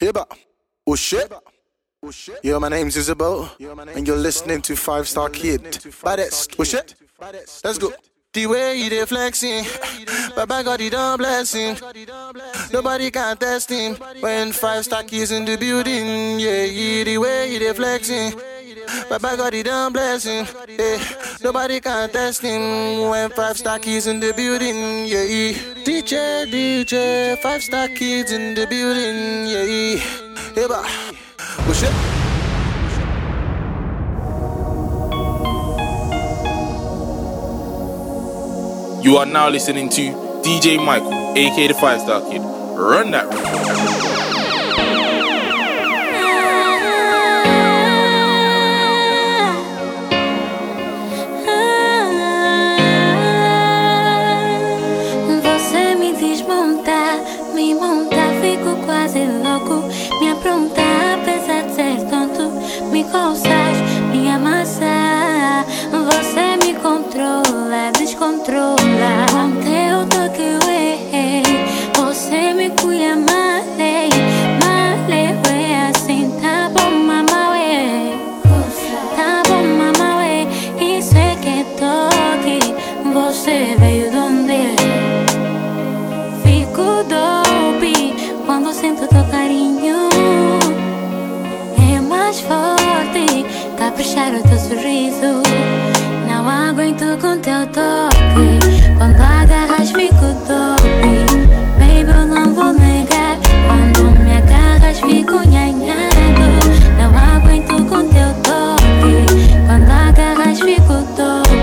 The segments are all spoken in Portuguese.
Hibba. Oh shit. Yo, my name's Isabel, and you're listening to Five Star Kid. Baddest. Oh shit. Let's go. The way you dey flexing, Baba got it on blessing. Nobody can test him when five star keys in the building. Yeah, yeah, the way you dey flexing. Baba got it on blessing. Yeah, nobody can test him when five star keys in the building. Yeah. DJ, DJ, five star kids in the building. Yeah, yeah. Bah. Oh shit. You are now listening to DJ Michael, aka the Five Star Kid. Run that. Louco. Me apronta, apesar de ser tonto. Me coças, me amassa. Você me controla, descontrola. Sinto teu carinho. É mais forte caprichar o teu sorriso. Não aguento com teu toque. Quando agarras, fico dope. Baby, eu não vou negar. Quando me agarras, fico nhanhado. Não aguento com teu toque. Quando agarras, fico dope.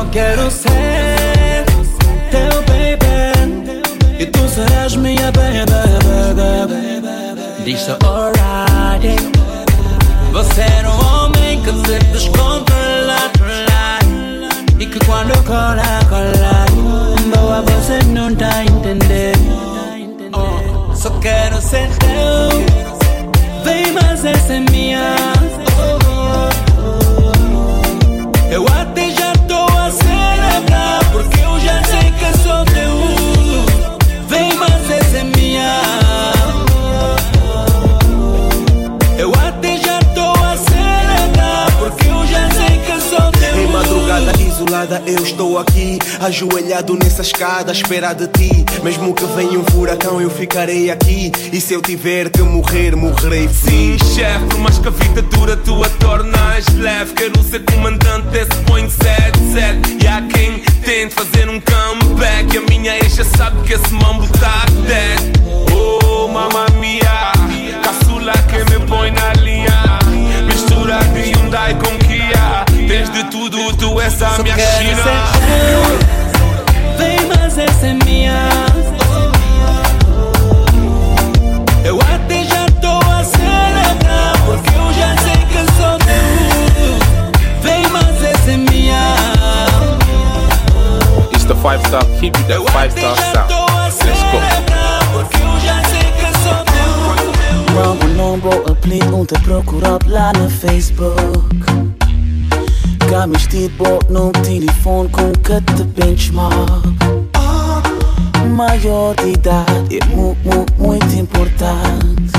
Só quero ser teu baby. E tu serás minha baby, baby. Diz só alright. Você é um homem que se descontrola E que quando cola, cola Boa, você não tá entendendo. Oh, Só quero ser teu. Vem, mas essa é minha madrugada eu estou aqui Ajoelhado nessa escada à espera de ti Mesmo que venha um furacão eu ficarei aqui E se eu tiver que morrer, morrerei Sim, chefe, por mais que a vida dura, tu a tornas leve. Quero ser comandante desse point 77. E há quem tente fazer um comeback. E a minha ex já sabe que esse mambo tá dead. Oh, mamma mia, caçula que me põe na linha. Mistura de Hyundai com de tudo, tu és a Só minha China. ser Vem, mas essa é minha Eu até já tô a Porque eu já sei que sou teu Vem, mas essa é minha It's the five star with Eu that five star já sound. Let's go. celebrar Porque eu já sei que sou teu Mambo number om te procura op lá no Facebook Ga me stiet bot no telefoon com te benchmark. Maior de idade é muito, muito, muito importante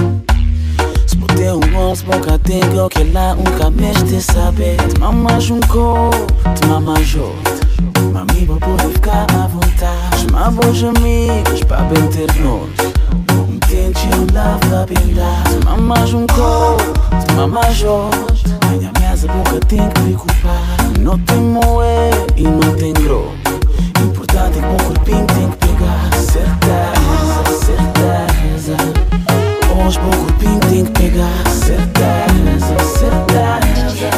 Se puder um onze boca tenho que lá um cabeça de saber Te mamas um corpo, te mamas outro Mami, vou poder ficar à vontade. Chama bons amigos para bem ter nós Intente eu lava bem dar. Te mamas um corpo, te mamas outro Mesa boca tem que preocupar Não tem moer e não tem Importante é que o corpinho tem que pegar. Certeza, certeza. Hoje o corpinho tem que pegar. Certeza, certeza.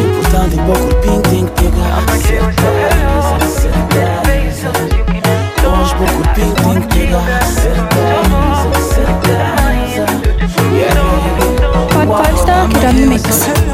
Importante é que o corpinho tem que pegar. Certeza, certeza. Hoje o corpinho tem que pegar. Certeza, certeza. Star Kid on the mix.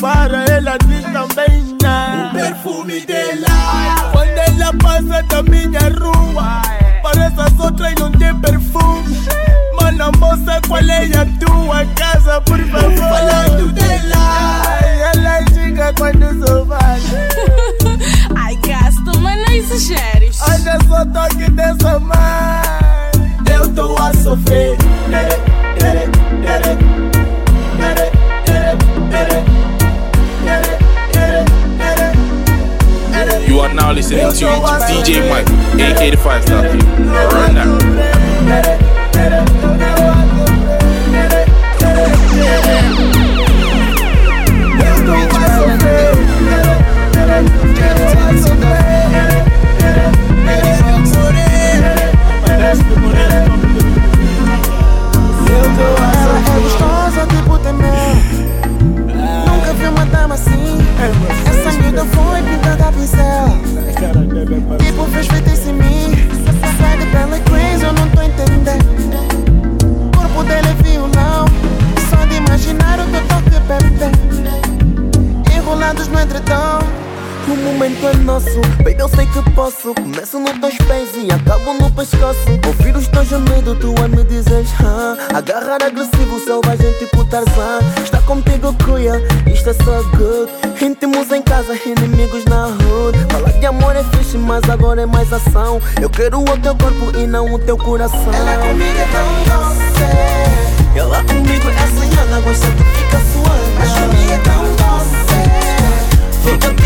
para, ela diz também não. O perfume dela, quando ela passa da minha rua, parece a outras não tem perfume. Mano, moça, qual é a tua casa, por favor? Falando dela, ela é chega quando sou Ai, gasto, mas não exageres. Olha só toque dessa mãe, eu tô a sofrer. Né? listening to DJ Mike, aka the Five Star O momento é nosso. Baby, eu sei que posso. Começo nos teus pés e acabo no pescoço. Ouvir os teus gemidos, tu a me dizes Hah, Agarrar agressivo, selvagem tipo Tarzan. Está contigo, cuia, isto é só good. Íntimos em casa, inimigos na hood. Falar de amor é fixe, mas agora é mais ação. Eu quero o teu corpo e não o teu coração. Ela é comigo é tão doce Ela é comigo é assanhada, gosta que fica suando. Ela comigo é tão doce Fica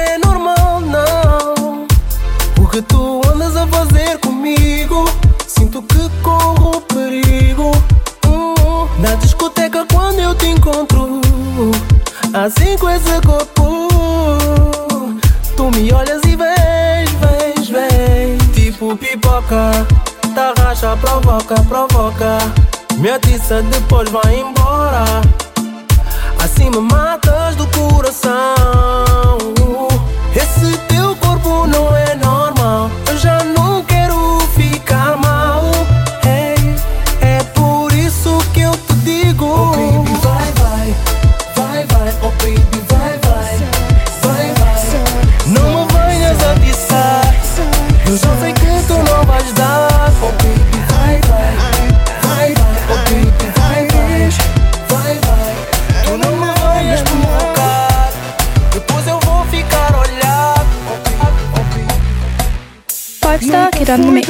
com esse corpo, tu me olhas e vens, vens, vens. Tipo pipoca, tá racha, provoca, provoca. Me atiça, depois vai embora. Assim me matas do coração.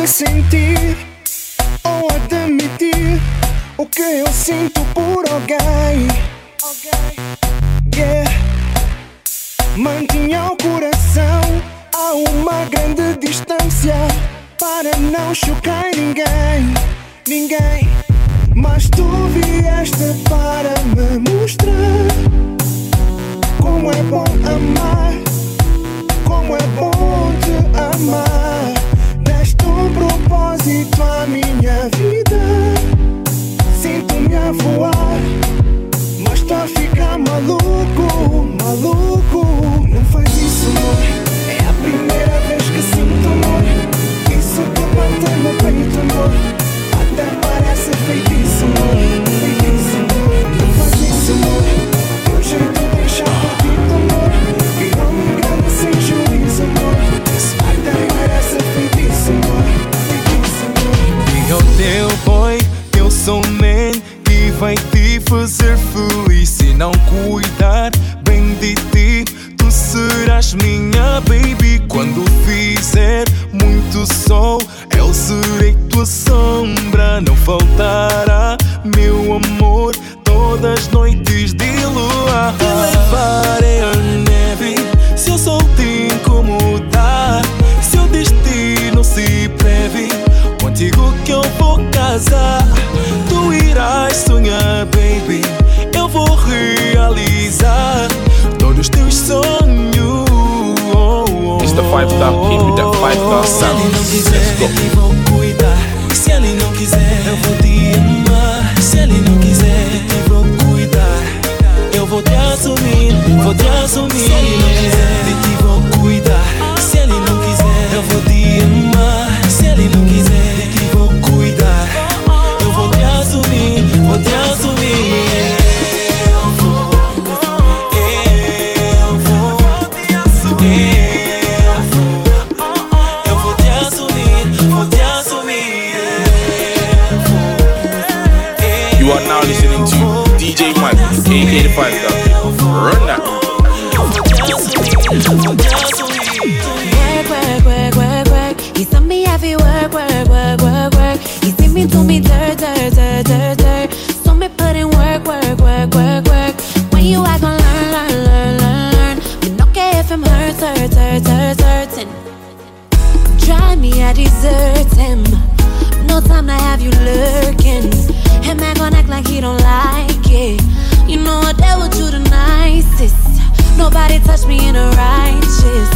De sentir ou admitir o que eu sinto por alguém. Yeah. Mantinha o coração a uma grande distância para não chocar ninguém, ninguém. Mas tu vieste para me mostrar como é bom amar, como é bom te amar. Propósito à minha vida. Sinto-me a voar, mas estou a ficar maluco, maluco. Não faz isso, amor. É a primeira vez que sinto amor. Isso que mantém no peito, amor. Até parece. Feitiço, amor. Teu boy eu sou o man que vai te fazer feliz. Se não cuidar bem de ti, tu serás minha baby. Quando fizer muito sol, eu serei tua sombra. That five star sound. Let's go. Eu vou cuidar. Se ele não quiser, eu vou te amar. Se ele não quiser, eu vou cuidar. Eu vou te assumir, vou te assumir. Se ele não quiser, 85 though. Run that. Work, work, me every work, work, work, work, work. He see me do me dirt, dirt, dirt, dirt, dirt. So me put in work, work, work, work, work. When you I gon' learn, learn, learn, learn, learn. But no care if I'm hurt, hurt, hurt, hurt, hurting. Try me, I desert him. No time to have you lurking. Him I gon' act like he don't like it. You know I dealt with you the nicest. Nobody touched me in a righteous.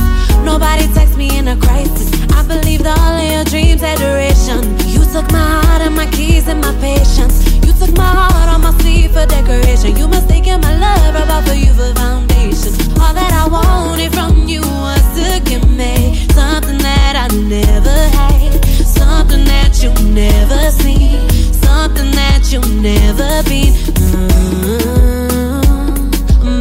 Nobody text me in a crisis. I believed all of your dreams had duration. You took my heart and my keys and my patience. You took my heart on my sleeve for decoration. You mistaken my love about for you for foundation. All that I wanted from you was to give me something that I never had, something that you never seen, something that you've never been. Mm.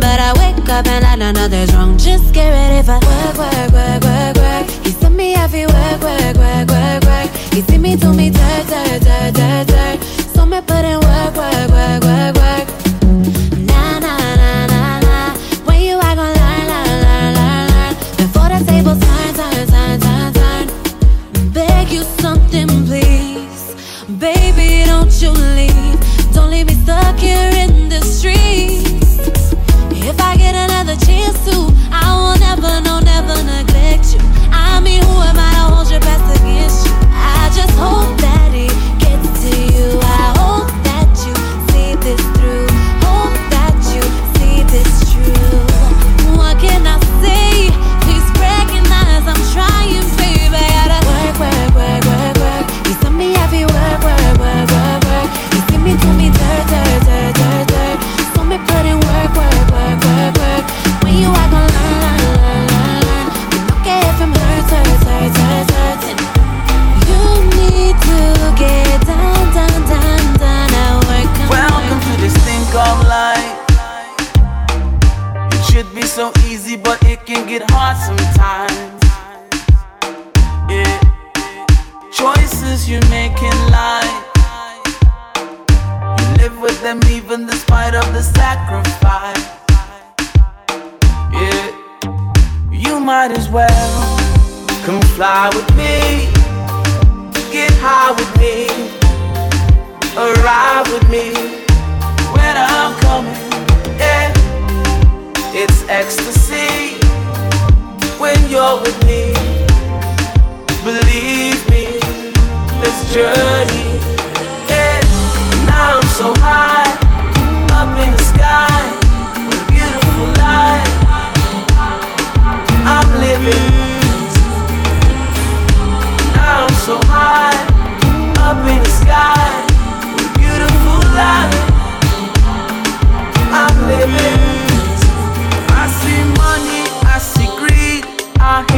But I wake up and I don't know there's wrong. Just get ready for work, work, work, work, work. He sent me every work, work, work, work, work. He see me do me dirt, dirt, dirt, dirt, dirt. So me put in stuck here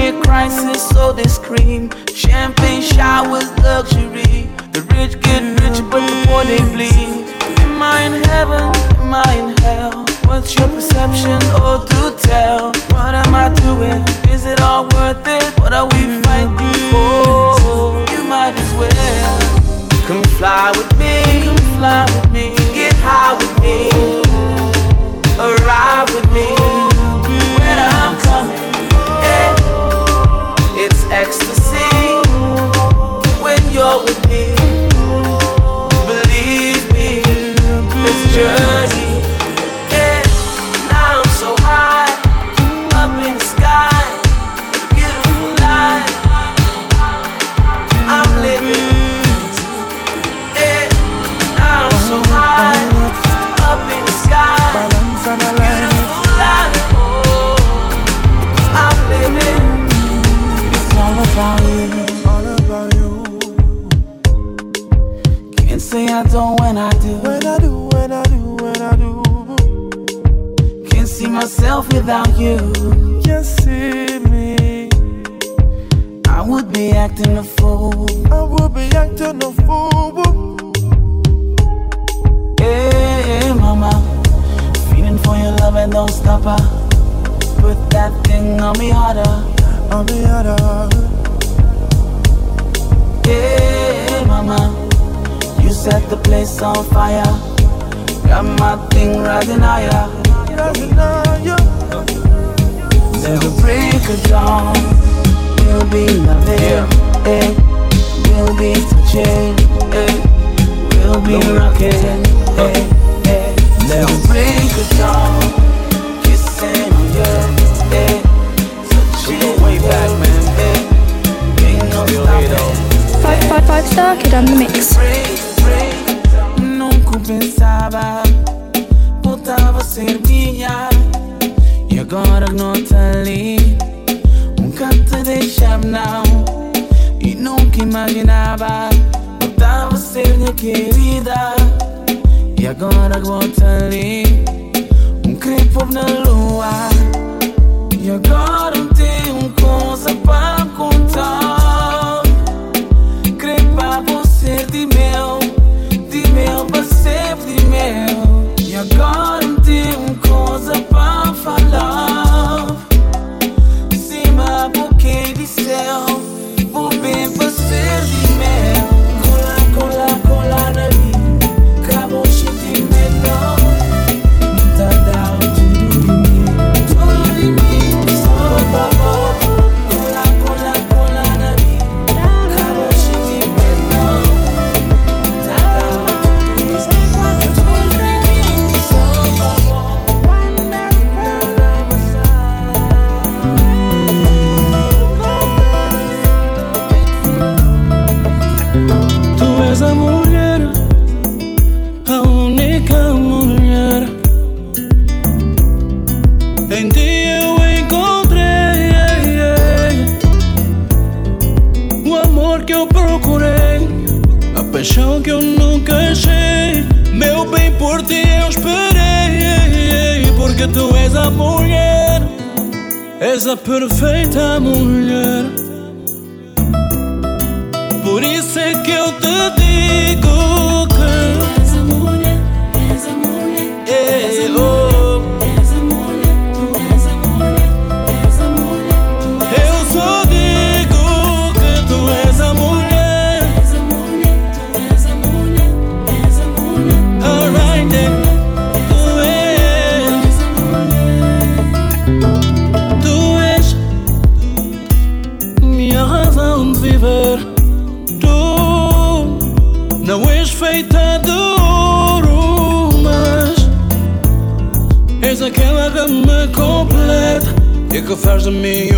I crisis, so they scream. Champagne showers, luxury. The rich get rich, but the poor they bleed. Am I in heaven? Am I in hell? What's your perception? Oh, do tell. What am I doing? Is it all worth it? What are we fighting for? You might as well come fly with me. Come fly with me. Get high with me. Arrive with me future myself without you. Can't see me. I would be acting a fool. I would be acting a fool. Hey, hey mama. Feeling for your love and don't stop her. Put that thing on me harder. On me harder. Yeah, mama. You set the place on fire. Got my thing rising higher. Rising higher. Never break of dawn. We'll be loving. eh. We'll be touching. eh. We'll be rocking. eh, eh. Never break of dawn. Kissing on you. eh. Touching way back, man. eh. Ain't no stopping. Five, five, five star kid on the mix. Nunca pensava voltava a ser minha E agora que não tá ali Nunca te deixava não. E nunca imaginava Voltava a ser minha querida. E agora que volta ali Um crepo na lua. E agora não tenho coisa para contar. Crepa você de meu De meu para sempre de meu. E agora não tenho follow.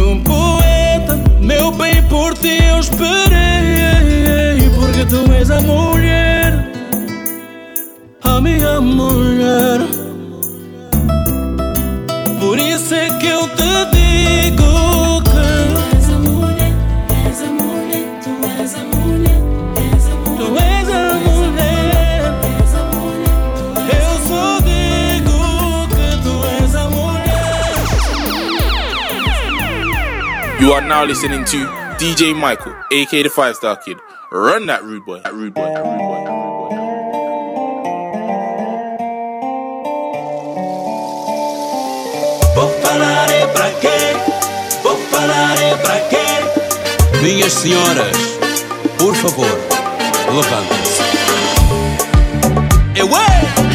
Um poeta. Meu bem, por ti eu esperei, porque tu és a mulher, a minha mulher. Por isso é que eu te digo You are now listening to DJ Michael, aka the Five Star Kid. Run that rude boy. That rude boy. That rude boy. That rude boy. Vou falar pra quê? Vou falar pra quê? Minhas senhoras, por favor, levantem-se. Eu é!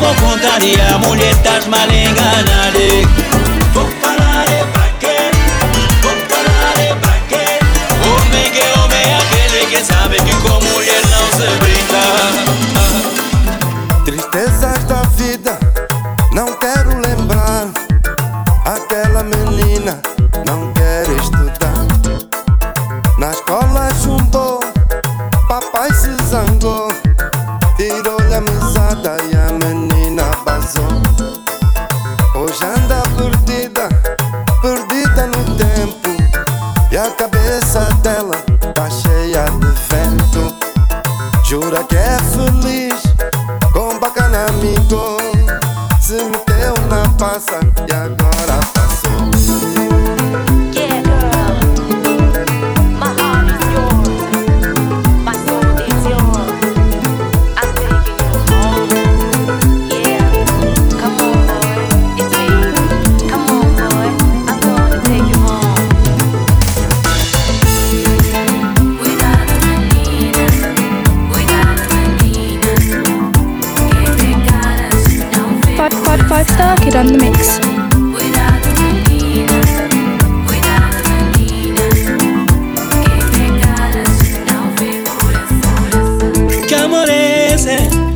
Como contaria mulheres mal enganaré Compararé pra quê? Compararé pra quê? Homem que homem é aquele que sabe que com mulher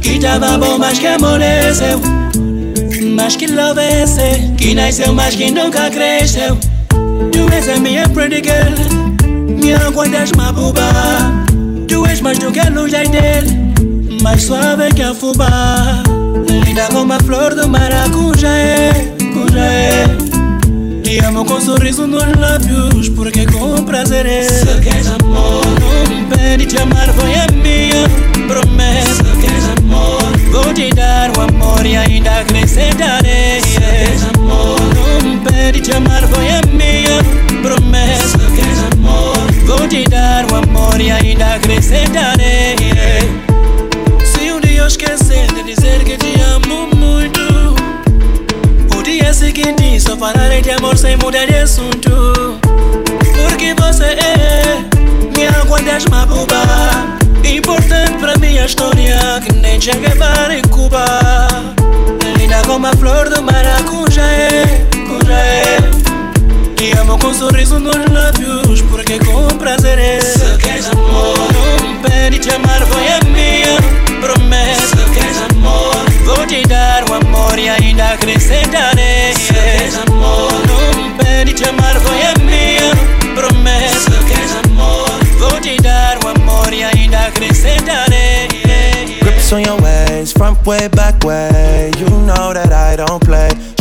que tava bom, mas que amoreceu. Mas que love é que nasceu, mas que nunca cresceu. Tu és a minha pretty girl, minha quando és uma buba. Tu és mais do que a luz da dele, mais suave que a fubá. Linda como a flor do maracujá, é, cuja é. Te amo com sorriso nos lábios, porque com prazer é. Se queres amor, não me pede te amar, foi a minha promessa. Se queres amor, vou te dar o amor e ainda acrescentarei. Se queres amor, não me pede te amar, foi a minha promessa. Se queres amor, vou te dar o amor e ainda acrescentarei. Se um dia eu esquecer de dizer seguinte só falarei de amor sem mudar de assunto Porque você é minha quando és uma buba Importante pra minha história que nem Che Guevara em Cuba Linda como a flor do maracujá é, cuja é Te amo com sorriso nos lábios porque com prazer é Se queres amor, não me pede te amar foi a minha promessa te dar o amor e ainda acrescentarei Se queres amor, não me pede te amar foi a minha promessa queres amor, vou te dar o amor e ainda acrescentarei Grips on your ways, front way, back way. You know that I don't play.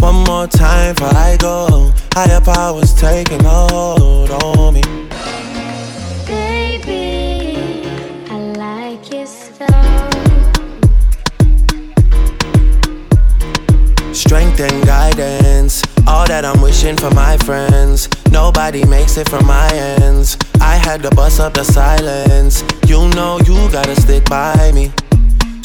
One more time before I go. Higher powers taking a hold on me. Baby, I like your style. Strength and guidance, all that I'm wishing for my friends. Nobody makes it from my ends. I had to bust up the silence. You know you gotta stick by me.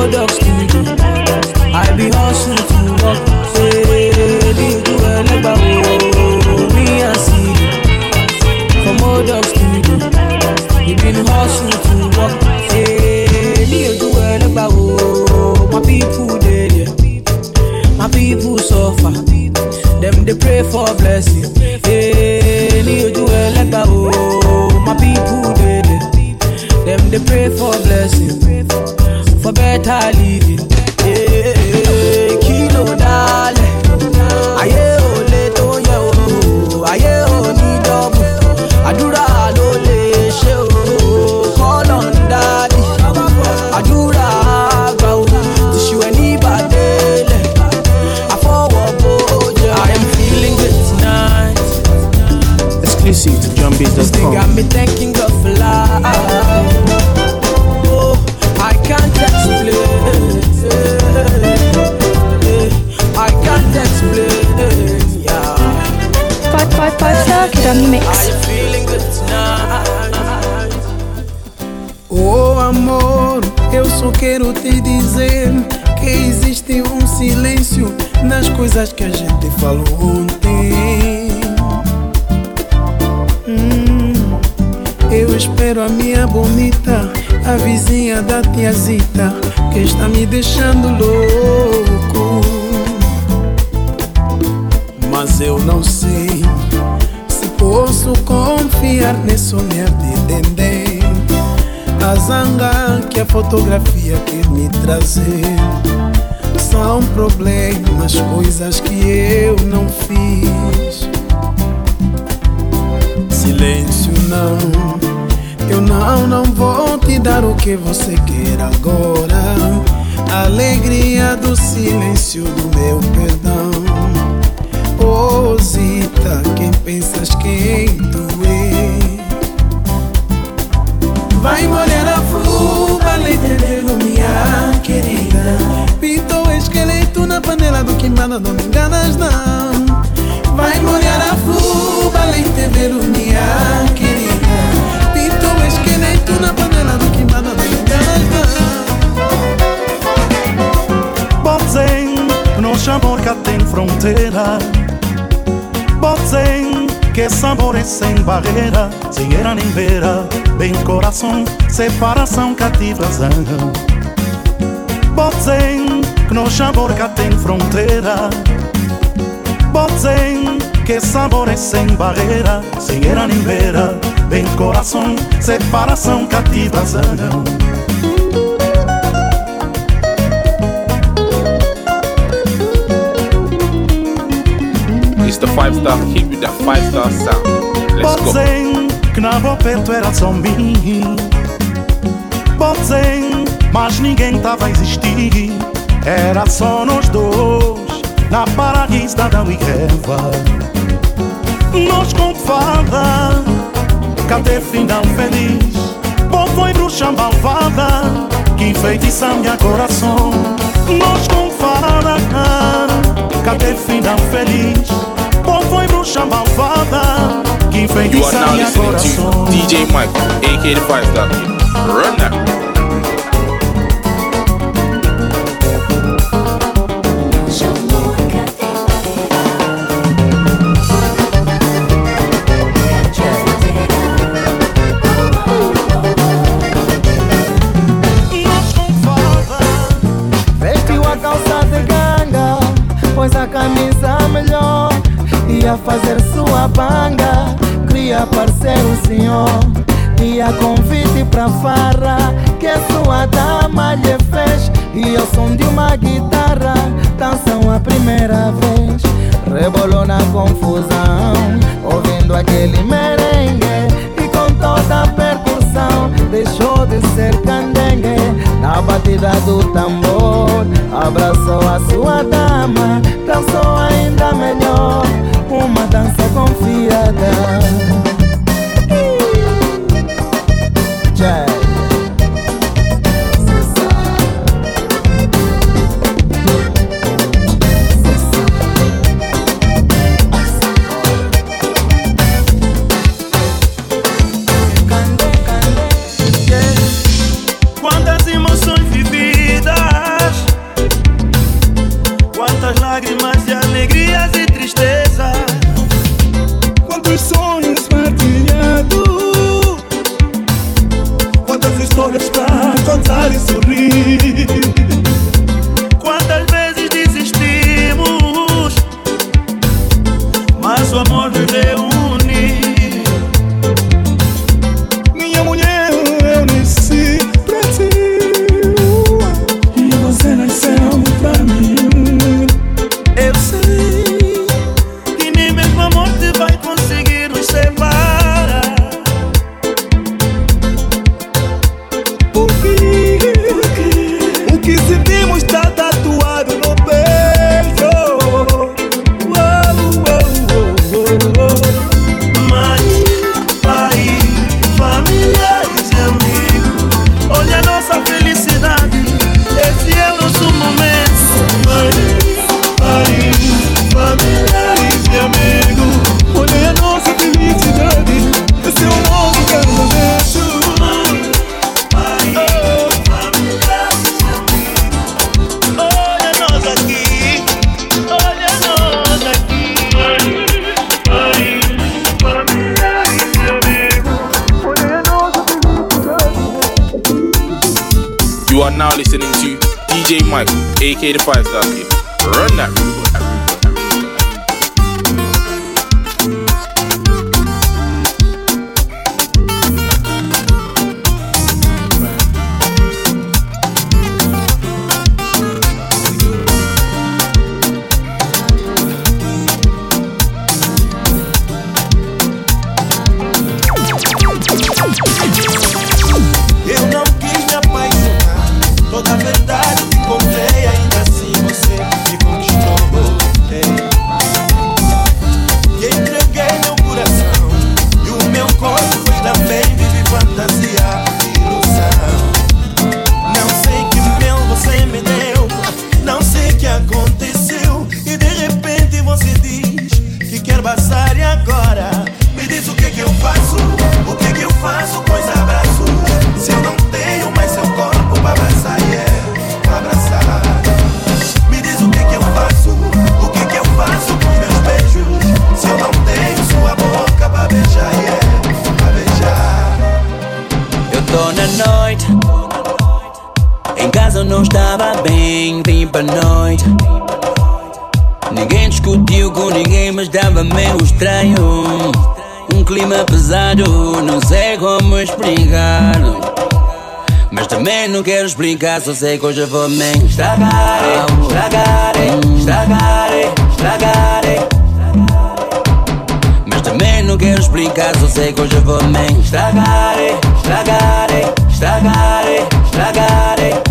products to do. Eu não sei se posso confiar nesse olhar de dendê. A zanga que a fotografia quer me trazer São problemas, coisas que eu não fiz. Silêncio não Eu não, não vou te dar o que você quer agora. Alegria do silêncio do meu perdão Zita, quem pensas quem tu és Vai molhar a fruta, leite vermelho, minha querida. Pintou o esqueleto na panela do queimada, não me enganas não. Vai molhar a fruta, leite vermelho, minha querida. Pintou o esqueleto na panela do queimada, não me enganas Botzem, nosso amor cá tem fronteira Botzem, que é sem barreira Sem era nem beira, bem coração Separação cativa zanga Botzem, que nosso amor cá tem fronteira Botzem, que é sem barreira Sem era nem beira, bem coração Separação cativa five star kid with that five star sound. Let's go. Na boa perto era só mim Botzem, mas ninguém tava a existir Era só nós dois Na paraíso da Adão e Eva Nós com fada Cadê final feliz Bom foi bruxa malvada Que enfeitiça minha coração Nós com fada Cadê final feliz Deus chama Father. Que fez You are now listening to DJ Mike, aka the Five Stop Run that. Ia fazer sua banga Queria parecer o senhor Ia convite pra farra Que a sua dama lhe fez. E ao som de uma guitarra Dançam a primeira vez. Rebolou na confusão Ouvindo aquele merengue E com toda a percussão Deixou de ser candengue. Na batida do tambor Abraçou Aka the Five Star pra noite. Ninguém discutiu com ninguém, mas dava meio estranho. Um clima pesado, não sei como explicar. Mas também não quero explicar, só sei que hoje eu vou me estragar. Estragar, estragar, estragar. Mas também não quero explicar, só sei que hoje eu vou me estragar. Estragar, estragar, estragar.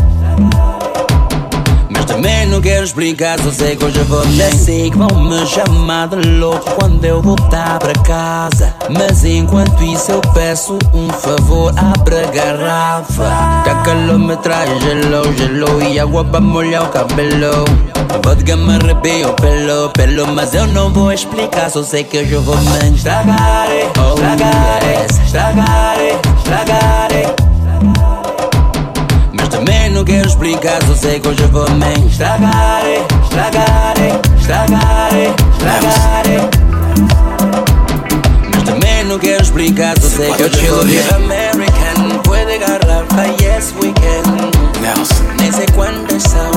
Também não quero explicar, só sei que hoje eu vou Já sei que vão me chamar de louco quando eu voltar para casa. Mas enquanto isso eu peço um favor, abra a garrafa. Que a calor me traz gelo, gelo e água para molhar o cabelo. Vodka me arrepia pelo, pelo Mas eu não vou explicar, só sei que hoje eu vou me estragar. Estragar, estragar, estragar não quero explicar, só sei que hoje vou me estragar, estragar, estragar, estragar. Mas também não quero explicar, só sei que hoje vou me American, puede garrafa, yes we can. Nem sei quantas são,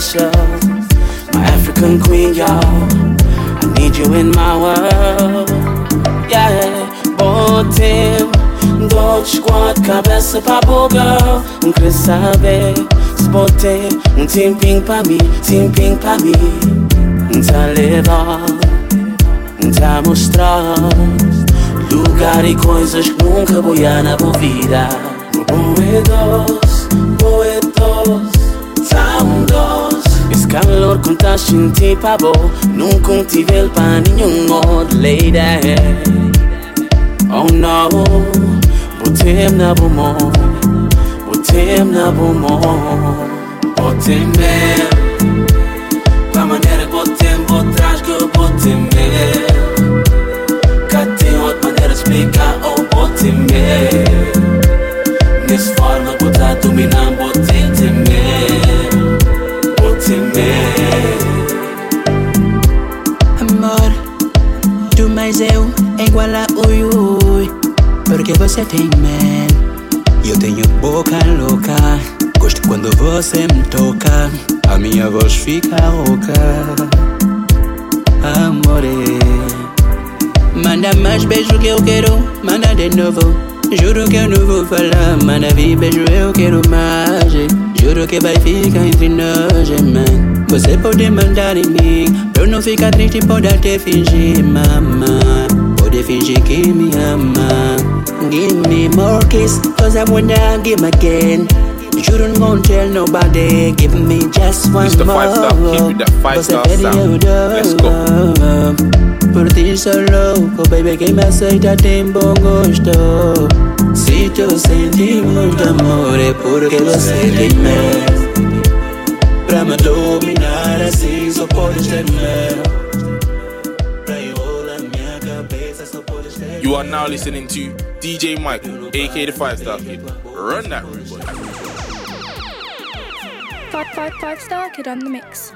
first. My African queen, y'all. I need you in my world. Yeah, Botem, Dodge Quad, Cabeza Papo Girl, Ncrisabe, Spote, Ntimping Pami, Timping Pami, Ntaleva, Ntamostrar, lugar e coisas que nunca boiana na vida. No corredor. Kontas yon te pa bo Nou kon ti vel pani ni yon mod Oh no. Botem na bo mo. Botem na bo mo. Botem me fica rouca. Amore. Manda mais beijo que eu quero Manda de novo. Juro que eu não vou falar Manda vir beijo eu quero mais. Juro que vai ficar entre nós, man Você pode mandar em mim eu não ficar triste, pode até fingir, mama Pode fingir que me ama. Give me more kiss Cause I wanna give again Juro não won't tell nobody Give me just one Mr. more Five Star Kid with that five star sound. Let's go. Por ti sou louco, oh, baby Quem me aceita tem bom gosto Se tu sente muito amor É porque você tem medo Pra me dominar assim só podes ter medo Pra enrolar minha cabeça só podes ter You are now listening to DJ Michael, aka the Five Star Kid. Run that. Five, five, five star kid on the mix.